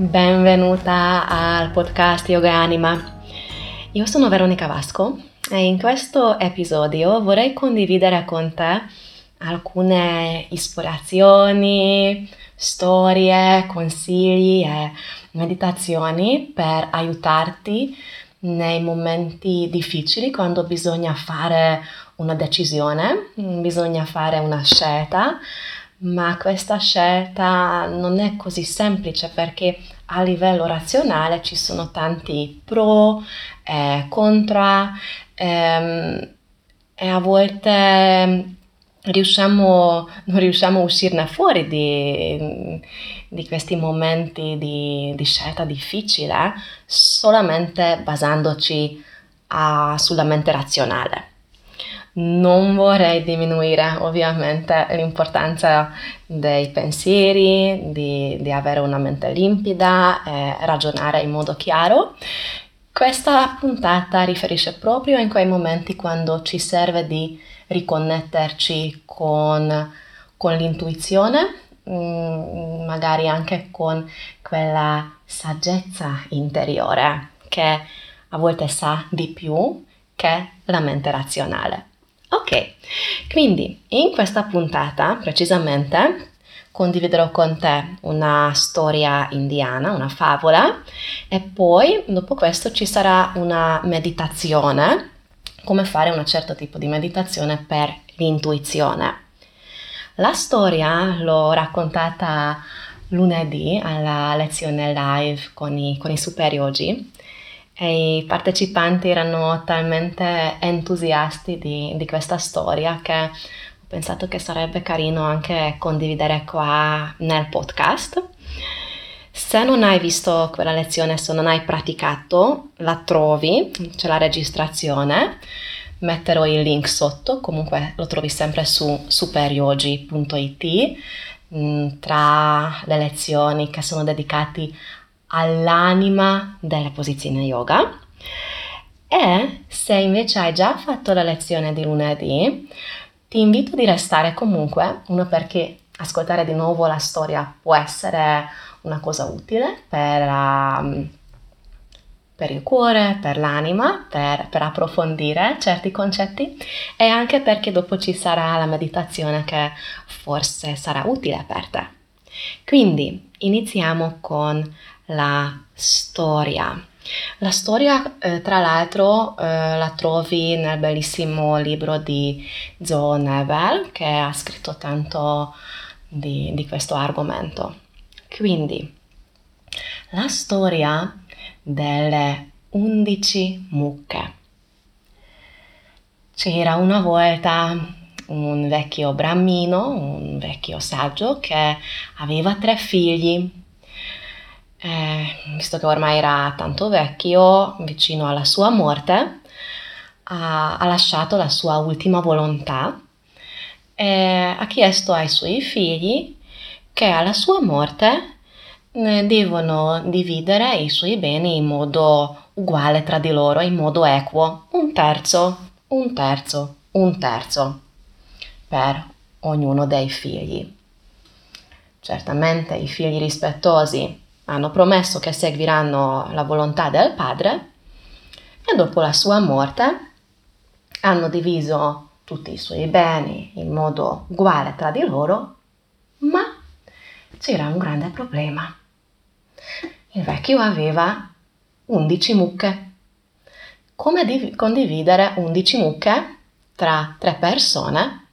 Benvenuta al podcast Yoga Anima. Io sono Veronica Vasco e in questo episodio vorrei condividere con te alcune ispirazioni, storie, consigli e meditazioni per aiutarti nei momenti difficili quando bisogna fare una decisione, bisogna fare una scelta, ma questa scelta non è così semplice perché a livello razionale ci sono tanti pro e contra ehm, e a volte riusciamo, non riusciamo a uscirne fuori di, di questi momenti di, di, scelta difficile solamente basandoci a, sulla mente razionale. Non vorrei diminuire ovviamente l'importanza dei pensieri, di, di avere una mente limpida e ragionare in modo chiaro. Questa puntata riferisce proprio in quei momenti quando ci serve di riconnetterci con, con l'intuizione, mm, magari anche con quella saggezza interiore che a volte sa di più che la mente razionale. Ok, quindi in questa puntata precisamente condividerò con te una storia indiana, una favola e poi dopo questo ci sarà una meditazione come fare un certo tipo di meditazione per l'intuizione. La storia l'ho raccontata lunedì alla lezione live con i, con i super yogi e i partecipanti erano talmente entusiasti di, di questa storia che ho pensato che sarebbe carino anche condividere qua nel podcast. Se non hai visto quella lezione, se non hai praticato, la trovi, c'è la registrazione, metterò il link sotto, comunque lo trovi sempre su superyogi.it mm, tra le lezioni che sono dedicate all'anima delle posizioni yoga. E se invece hai già fatto la lezione di lunedì, ti invito di restare comunque, uno perché ascoltare di nuovo la storia può essere una cosa utile per, um, per il cuore, per l'anima, per, per, approfondire certi concetti e anche perché dopo ci sarà la meditazione che forse sarà utile per te. Quindi iniziamo con la storia. La storia, eh, tra l'altro, eh, la trovi nel bellissimo libro di Zoe Neville, che ha scritto tanto di, di questo argomento. Quindi, la storia delle undici mucche. C'era una volta un vecchio brammino, un vecchio saggio che aveva tre figli. Eh, visto che ormai era tanto vecchio, vicino alla sua morte, ha, ha lasciato la sua ultima volontà e ha chiesto ai suoi figli che alla sua morte devono dividere i suoi beni in modo uguale tra di loro, in modo equo, un terzo, un terzo, un terzo per ognuno dei figli. Certamente i figli rispettosi hanno promesso che seguiranno la volontà del padre e dopo la sua morte hanno diviso tutti i suoi beni in modo uguale tra di loro, ma c'era un grande problema. Il vecchio aveva 11 mucche. Come div- condividere 11 mucche tra tre persone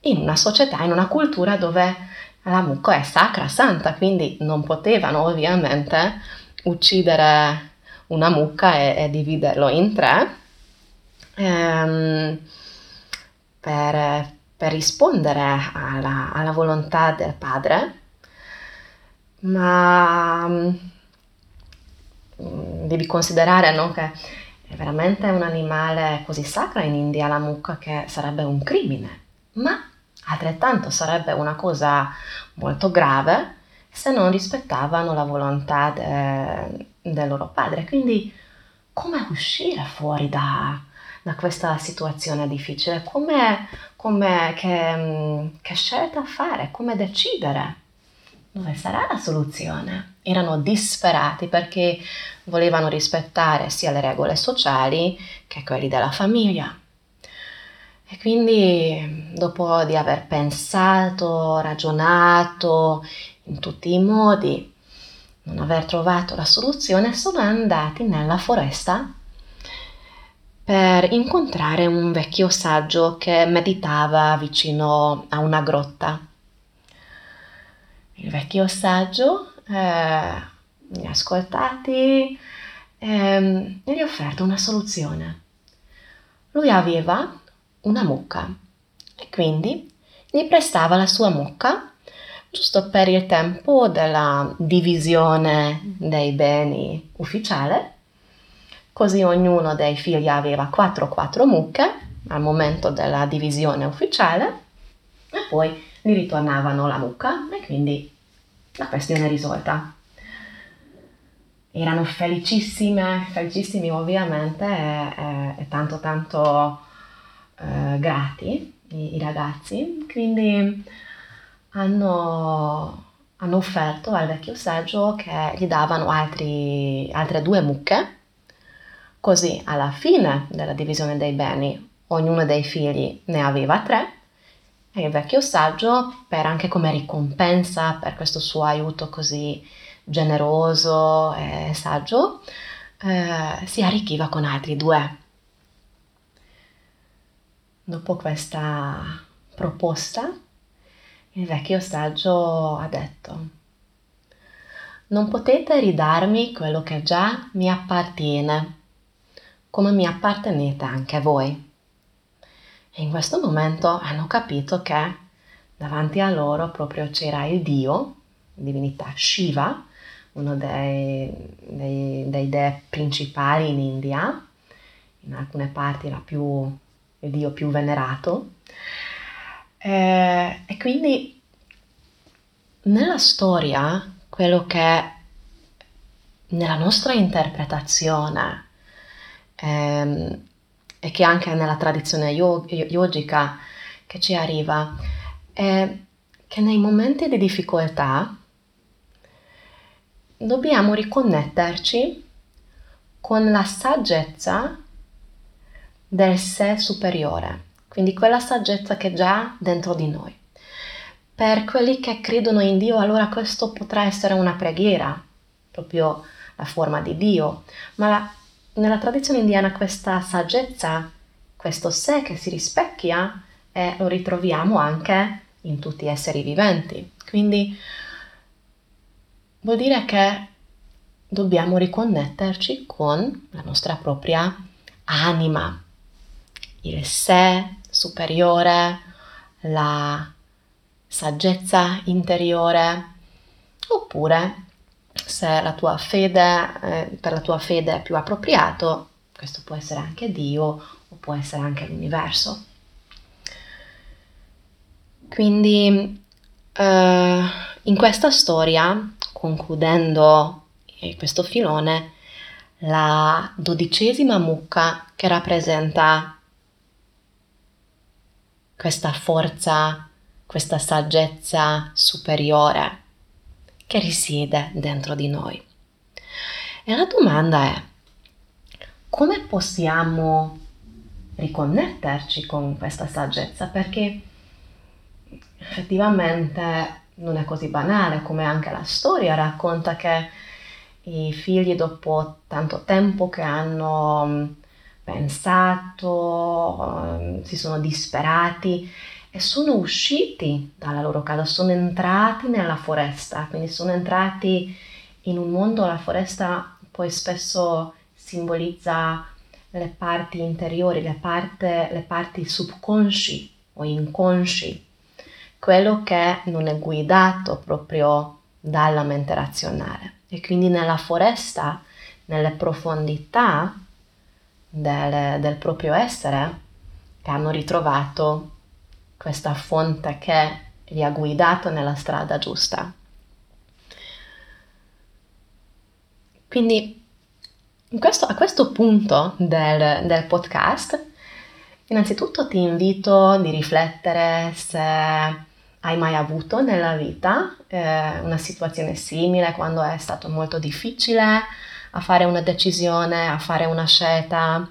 in una società, in una cultura dove la mucca è sacra, santa, quindi non potevano ovviamente uccidere una mucca e, e dividerlo in tre. Ehm, per, per rispondere alla, alla, volontà del padre, ma mm, devi considerare no, che è veramente un animale così sacro in India la mucca che sarebbe un crimine, ma altrettanto sarebbe una cosa molto grave se non rispettavano la volontà de, del loro padre. Quindi come uscire fuori da, da questa situazione difficile, come, come che, che, scelta fare, come decidere. dove sarà la soluzione? Erano disperati perché volevano rispettare sia le regole sociali che quelle della famiglia. E quindi, dopo di aver pensato, ragionato in tutti i modi, non aver trovato la soluzione, sono andati nella foresta per incontrare un vecchio saggio che meditava vicino a una grotta. Il vecchio saggio eh, li ha ascoltati eh, e gli ha offerto una soluzione. Lui aveva una mucca e quindi gli prestava la sua mucca giusto per il tempo della divisione dei beni ufficiale Così ognuno dei figli aveva 4-4 mucche al momento della divisione ufficiale e poi gli ritornavano la mucca e quindi la questione è risolta. Erano felicissime, felicissimi ovviamente e, e, e tanto tanto eh, grati i, i, ragazzi, quindi hanno, hanno offerto al vecchio saggio che gli davano altri, altre due mucche. Così alla fine della divisione dei beni ognuno dei figli ne aveva tre. E il vecchio saggio, per anche come ricompensa per questo suo aiuto così generoso e saggio, eh, si arricchiva con altri due. Dopo questa proposta, il vecchio saggio ha detto, non potete ridarmi quello che già mi appartiene come mi appartenete anche voi. E in questo momento hanno capito che davanti a loro proprio c'era il dio, divinità Shiva, uno dei, dei, dei dei principali in India, in alcune parti era più, il dio più venerato. Eh, e quindi nella storia, quello che nella nostra interpretazione ehm, e che anche nella tradizione yogica che ci arriva, è che nei momenti di difficoltà dobbiamo riconnetterci con la saggezza del sé superiore, quindi quella saggezza che è già dentro di noi. Per quelli che credono in Dio, allora questo potrà essere una preghiera, proprio la forma di Dio, ma la nella tradizione indiana questa saggezza, questo sé che si rispecchia, eh, lo ritroviamo anche in tutti gli esseri viventi. Quindi vuol dire che dobbiamo riconnetterci con la nostra propria anima, il sé superiore, la saggezza interiore, oppure se la tua fede, eh, per la tua fede è più appropriato, questo può essere anche Dio o può essere anche l'universo. Quindi eh, in questa storia, concludendo questo filone, la dodicesima mucca che rappresenta questa forza, questa saggezza superiore che risiede dentro di noi. E la domanda è, come possiamo riconnetterci con questa saggezza? Perché effettivamente non è così banale come anche la storia racconta che i figli dopo tanto tempo che hanno pensato, si sono disperati e sono usciti dalla loro casa, sono entrati nella foresta, quindi sono entrati in un mondo, la foresta poi spesso simbolizza le parti interiori, le, parte, le parti subconsci o inconsci, quello che non è guidato proprio dalla mente razionale. E quindi nella foresta, nelle profondità del, del proprio essere, che hanno ritrovato questa fonte che li ha guidato nella strada giusta. Quindi questo, a questo punto del, del podcast, innanzitutto ti invito di riflettere se hai mai avuto nella vita eh, una situazione simile quando è stato molto difficile a fare una decisione, a fare una scelta?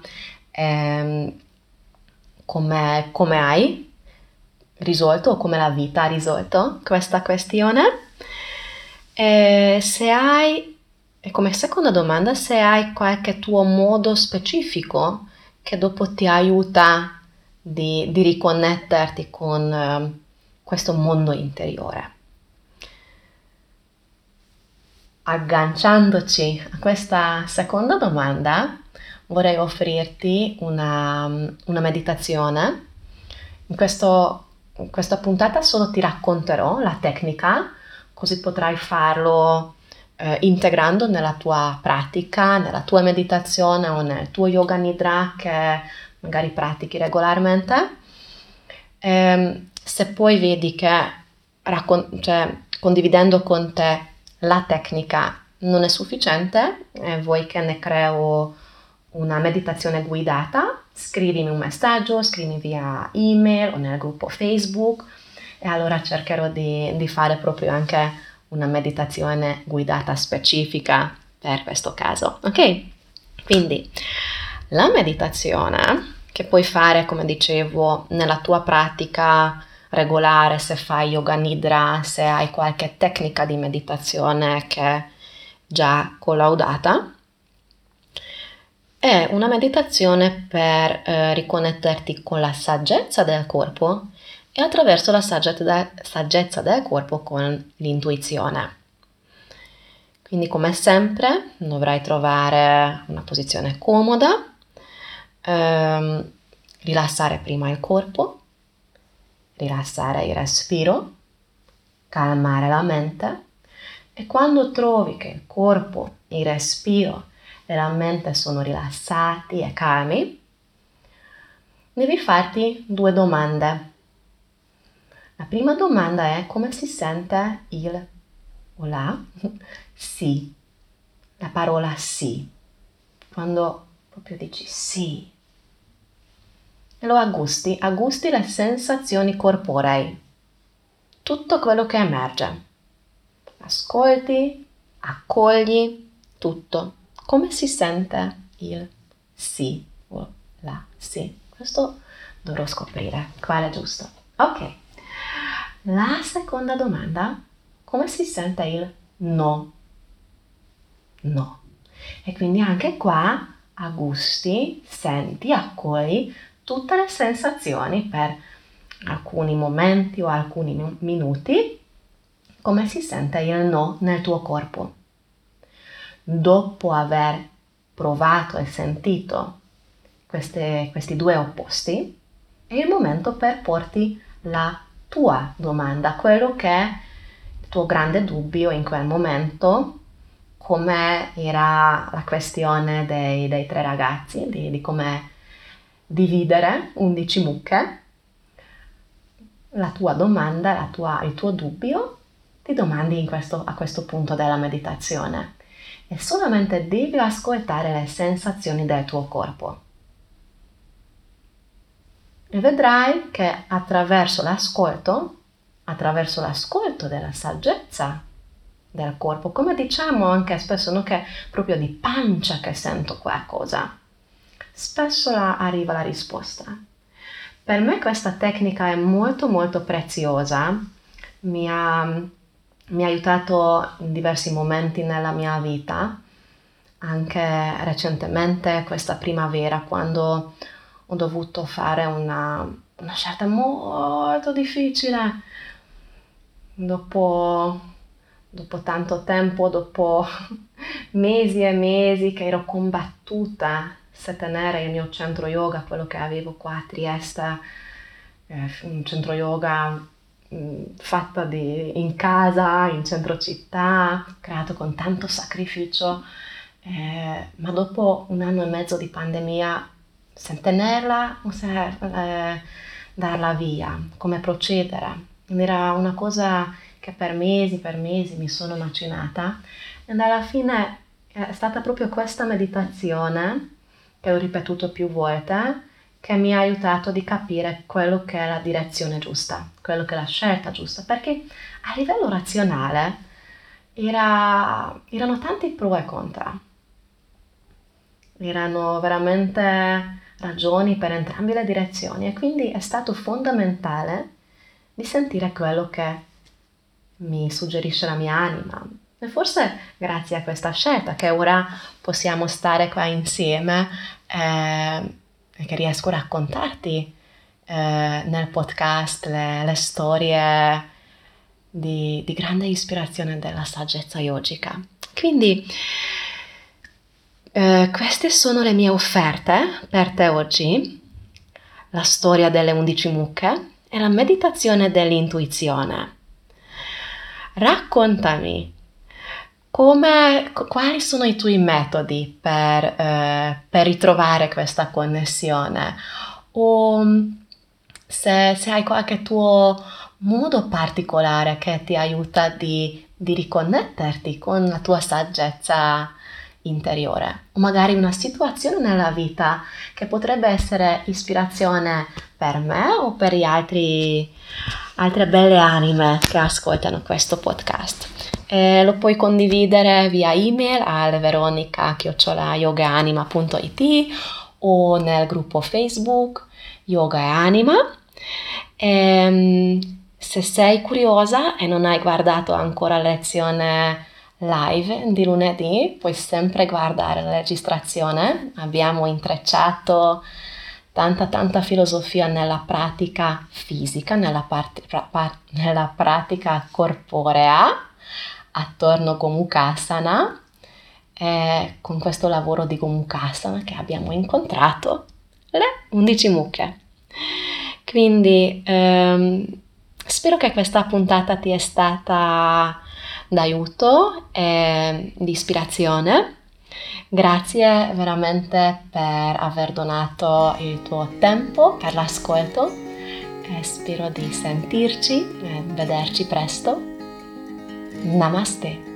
Eh, come, come hai risolto o come la vita ha risolto questa questione? E se hai, e come seconda domanda, se hai qualche tuo modo specifico che dopo ti aiuta di, di riconnetterti con eh, questo mondo interiore. Agganciandoci a questa seconda domanda, vorrei offrirti una, una meditazione. In, questo, in questa puntata solo ti racconterò la tecnica, così potrai farlo eh, integrando nella tua pratica, nella tua meditazione o nel tuo yoga nidra che magari pratichi regolarmente. E, ehm, se poi vedi che raccon- cioè, condividendo con te la tecnica non è sufficiente e vuoi che ne creo una meditazione guidata, scrivimi un messaggio, scrivimi via email o nel gruppo Facebook e allora cercherò di, di fare proprio anche una meditazione guidata specifica per questo caso. Ok? Quindi la meditazione che puoi fare, come dicevo, nella tua pratica regolare, se fai yoga nidra, se hai qualche tecnica di meditazione che è già collaudata, è una meditazione per eh, riconnetterti con la saggezza del corpo e attraverso la saggezza del corpo con l'intuizione. Quindi come sempre dovrai trovare una posizione comoda, ehm, rilassare prima il corpo, rilassare il respiro, calmare la mente e quando trovi che il corpo, il respiro e la mente sono rilassati e calmi, devi farti due domande. La prima domanda è come si sente il o la sì, la parola sì, quando proprio dici sì. Lo aggusti, aggusti le sensazioni corporei, tutto quello che emerge. Ascolti, accogli tutto come si sente il sì o la sì? Questo dovrò scoprire quale è giusto. Ok. La seconda domanda, come si sente il no? No. E quindi anche qua a gusti, senti, accogli tutte le sensazioni per alcuni momenti o alcuni minuti, come si sente il no nel tuo corpo. Dopo aver provato e sentito queste, questi due opposti, è il momento per porti la tua domanda, quello che è il tuo grande dubbio in quel momento, come era la questione dei, dei tre ragazzi, di, di come dividere 11 mucche, la tua domanda, la tua, il tuo dubbio, ti domandi questo, a questo punto della meditazione. E solamente devi ascoltare le sensazioni del tuo corpo. E vedrai che attraverso l'ascolto, attraverso l'ascolto della saggezza del corpo, come diciamo anche spesso, non che proprio di pancia che sento qualcosa, spesso arriva la risposta. Per me questa tecnica è molto molto preziosa, mi ha mi ha aiutato in diversi momenti nella mia vita, anche recentemente questa primavera quando ho dovuto fare una, una scelta molto difficile. Dopo, dopo tanto tempo, dopo mesi e mesi che ero combattuta se tenere il mio centro yoga, quello che avevo qua a Trieste, eh, un centro yoga fatta di, in casa, in centro città, creato con tanto sacrificio, eh, ma dopo un anno e mezzo di pandemia, se tenerla o se eh, darla via, come procedere. Era una cosa che per mesi, per mesi mi sono macinata e alla fine è stata proprio questa meditazione che ho ripetuto più volte che mi ha aiutato di capire quello che è la direzione giusta, quello che è la scelta giusta, perché a livello razionale era, erano tanti pro e contro. Erano veramente ragioni per entrambe le direzioni e quindi è stato fondamentale di sentire quello che mi suggerisce la mia anima. E forse grazie a questa scelta che ora possiamo stare qua insieme eh, e che riesco a raccontarti eh, nel podcast le, le storie di, di, grande ispirazione della saggezza yogica. Quindi eh, queste sono le mie offerte per te oggi, la storia delle undici mucche e la meditazione dell'intuizione. Raccontami come, quali sono i tuoi metodi per, eh, per ritrovare questa connessione o se, se, hai qualche tuo modo particolare che ti aiuta di, di riconnetterti con la tua saggezza interiore o magari una situazione nella vita che potrebbe essere ispirazione per me o per gli altri altre belle anime che ascoltano questo podcast. Eh, lo puoi condividere via email al veronica-yogaanima.it o nel gruppo Facebook Yoga e Anima. E, ehm, se sei curiosa e non hai guardato ancora la lezione live di lunedì, puoi sempre guardare la registrazione. Abbiamo intrecciato tanta tanta filosofia nella pratica fisica, nella, part- pra- nella pratica corporea attorno a Gomukhasana e con questo lavoro di Gomukhasana che abbiamo incontrato le 11 mucche. Quindi ehm, spero che questa puntata ti è stata d'aiuto e di ispirazione. Grazie veramente per aver donato il tuo tempo per l'ascolto e spero di sentirci e vederci presto. Namaste.